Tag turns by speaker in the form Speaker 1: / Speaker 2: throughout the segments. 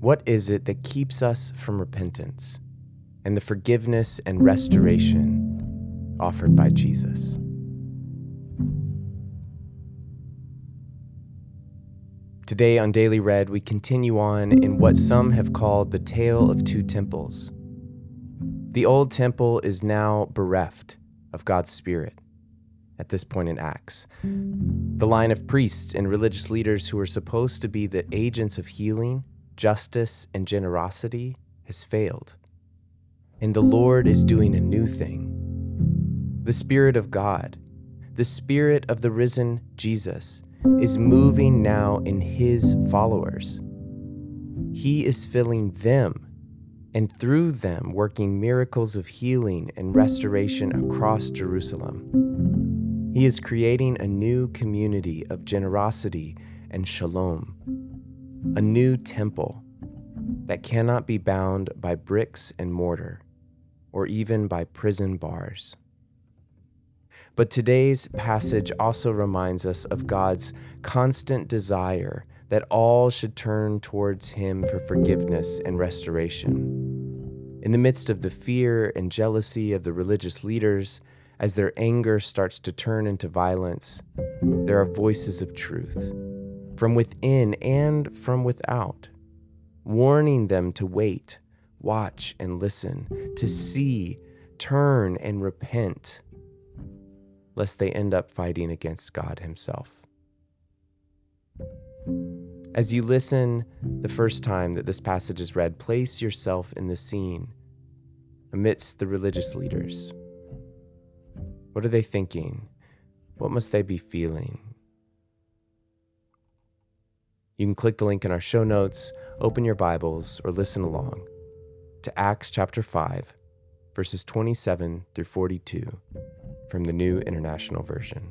Speaker 1: What is it that keeps us from repentance and the forgiveness and restoration offered by Jesus? Today on Daily Read, we continue on in what some have called the tale of two temples. The old temple is now bereft of God's Spirit at this point in Acts. The line of priests and religious leaders who were supposed to be the agents of healing, justice, and generosity has failed. And the Lord is doing a new thing. The Spirit of God, the Spirit of the risen Jesus, is moving now in his followers. He is filling them and through them working miracles of healing and restoration across Jerusalem. He is creating a new community of generosity and shalom, a new temple that cannot be bound by bricks and mortar or even by prison bars. But today's passage also reminds us of God's constant desire that all should turn towards Him for forgiveness and restoration. In the midst of the fear and jealousy of the religious leaders, as their anger starts to turn into violence, there are voices of truth from within and from without, warning them to wait, watch, and listen, to see, turn, and repent lest they end up fighting against God Himself. As you listen the first time that this passage is read, place yourself in the scene amidst the religious leaders. What are they thinking? What must they be feeling? You can click the link in our show notes, open your Bibles, or listen along to Acts chapter 5, verses 27 through 42 from the New International Version.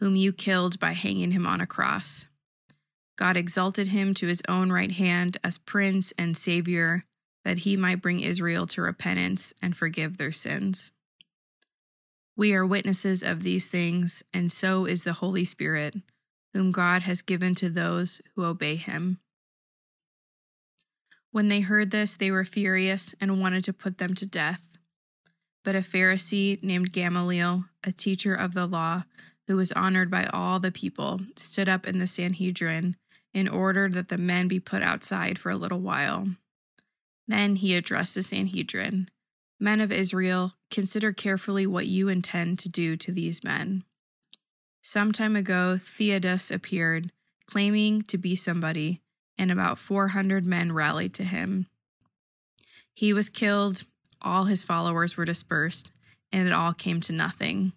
Speaker 2: whom you killed by hanging him on a cross. God exalted him to his own right hand as Prince and Savior, that he might bring Israel to repentance and forgive their sins. We are witnesses of these things, and so is the Holy Spirit, whom God has given to those who obey him. When they heard this, they were furious and wanted to put them to death. But a Pharisee named Gamaliel, a teacher of the law, who was honored by all the people, stood up in the Sanhedrin in order that the men be put outside for a little while. Then he addressed the Sanhedrin Men of Israel, consider carefully what you intend to do to these men. Some time ago, Theudas appeared, claiming to be somebody, and about 400 men rallied to him. He was killed, all his followers were dispersed, and it all came to nothing.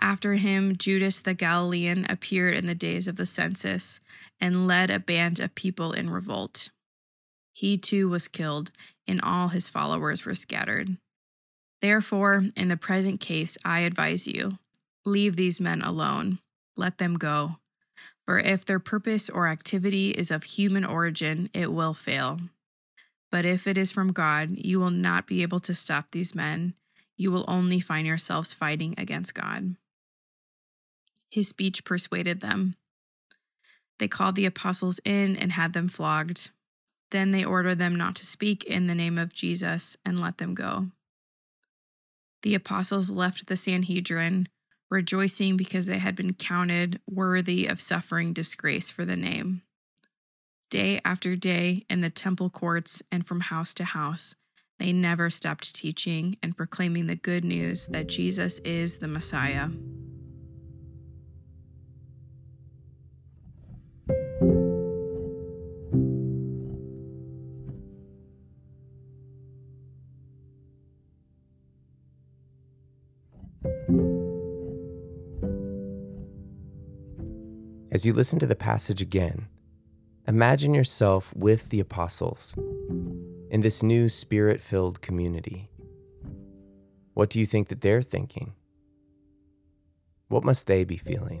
Speaker 2: After him, Judas the Galilean appeared in the days of the census and led a band of people in revolt. He too was killed, and all his followers were scattered. Therefore, in the present case, I advise you leave these men alone, let them go. For if their purpose or activity is of human origin, it will fail. But if it is from God, you will not be able to stop these men. You will only find yourselves fighting against God. His speech persuaded them. They called the apostles in and had them flogged. Then they ordered them not to speak in the name of Jesus and let them go. The apostles left the Sanhedrin, rejoicing because they had been counted worthy of suffering disgrace for the name. Day after day in the temple courts and from house to house, they never stopped teaching and proclaiming the good news that Jesus is the Messiah.
Speaker 1: As you listen to the passage again, imagine yourself with the apostles in this new spirit filled community. What do you think that they're thinking? What must they be feeling?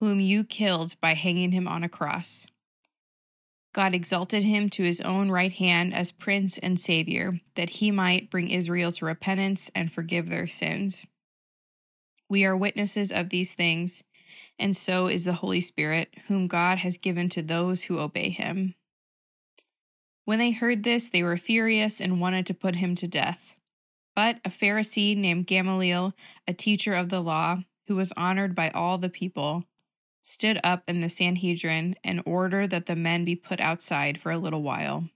Speaker 2: whom you killed by hanging him on a cross. God exalted him to his own right hand as Prince and Savior, that he might bring Israel to repentance and forgive their sins. We are witnesses of these things, and so is the Holy Spirit, whom God has given to those who obey him. When they heard this, they were furious and wanted to put him to death. But a Pharisee named Gamaliel, a teacher of the law, who was honored by all the people, stood up in the Sanhedrin and ordered that the men be put outside for a little while.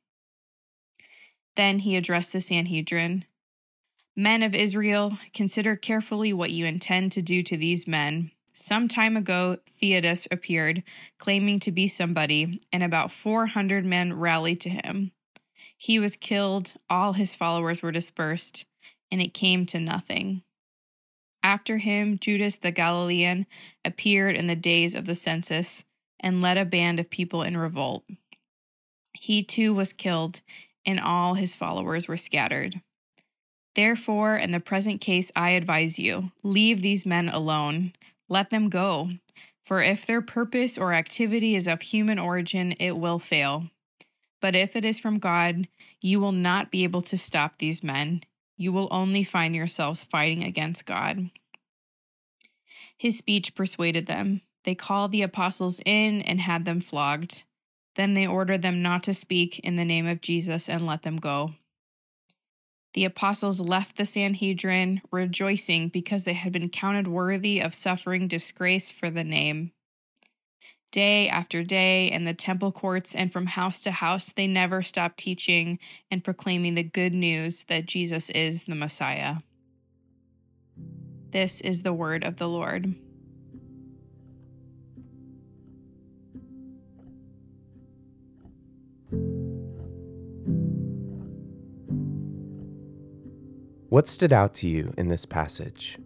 Speaker 2: Then he addressed the Sanhedrin Men of Israel, consider carefully what you intend to do to these men. Some time ago, Theudas appeared, claiming to be somebody, and about 400 men rallied to him. He was killed, all his followers were dispersed, and it came to nothing. After him, Judas the Galilean appeared in the days of the census and led a band of people in revolt. He too was killed, and all his followers were scattered. Therefore, in the present case, I advise you leave these men alone, let them go. For if their purpose or activity is of human origin, it will fail. But if it is from God, you will not be able to stop these men you will only find yourselves fighting against God. His speech persuaded them. They called the apostles in and had them flogged. Then they ordered them not to speak in the name of Jesus and let them go. The apostles left the Sanhedrin, rejoicing because they had been counted worthy of suffering disgrace for the name. Day after day in the temple courts and from house to house, they never stopped teaching and proclaiming the good news that Jesus is the Messiah. This is the word of the Lord.
Speaker 1: What stood out to you in this passage?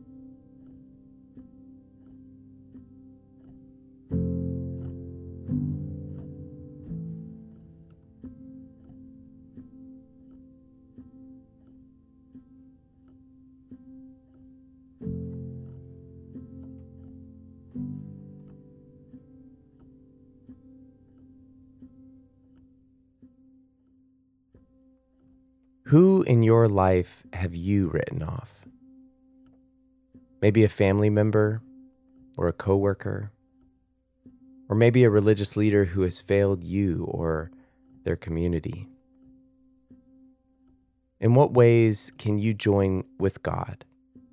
Speaker 1: Who in your life have you written off? Maybe a family member or a coworker, or maybe a religious leader who has failed you or their community. In what ways can you join with God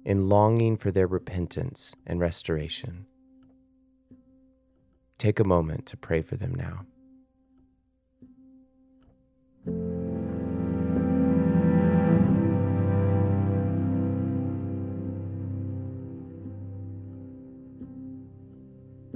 Speaker 1: in longing for their repentance and restoration? Take a moment to pray for them now.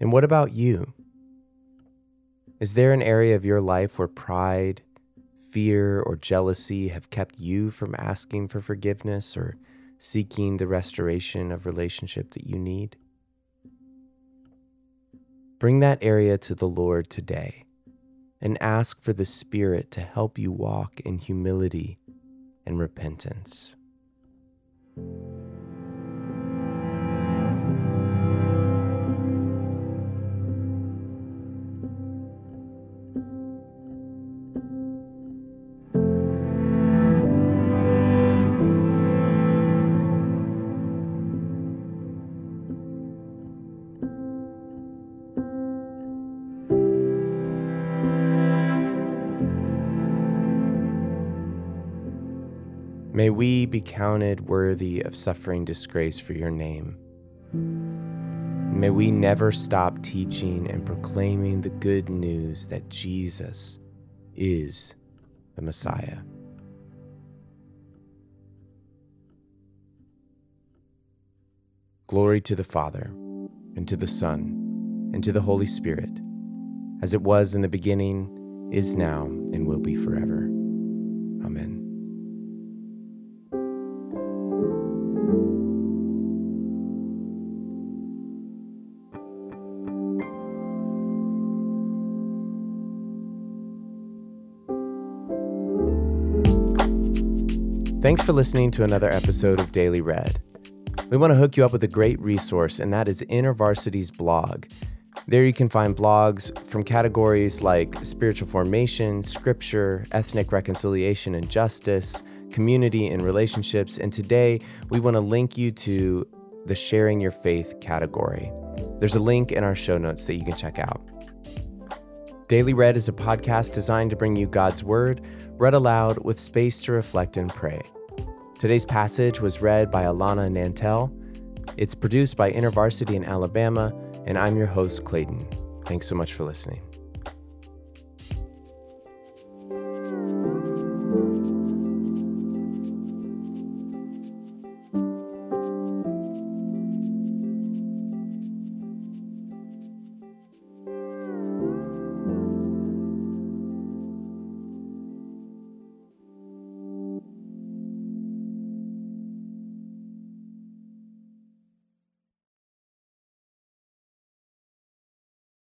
Speaker 1: And what about you? Is there an area of your life where pride, fear, or jealousy have kept you from asking for forgiveness or seeking the restoration of relationship that you need? Bring that area to the Lord today and ask for the Spirit to help you walk in humility and repentance. May we be counted worthy of suffering disgrace for your name. May we never stop teaching and proclaiming the good news that Jesus is the Messiah. Glory to the Father, and to the Son, and to the Holy Spirit, as it was in the beginning, is now, and will be forever. Thanks for listening to another episode of Daily Read. We want to hook you up with a great resource, and that is InterVarsity's blog. There you can find blogs from categories like spiritual formation, scripture, ethnic reconciliation and justice, community and relationships, and today we want to link you to the sharing your faith category. There's a link in our show notes that you can check out. Daily Read is a podcast designed to bring you God's Word, read aloud with space to reflect and pray. Today's passage was read by Alana Nantel. It's produced by InterVarsity in Alabama, and I'm your host, Clayton. Thanks so much for listening.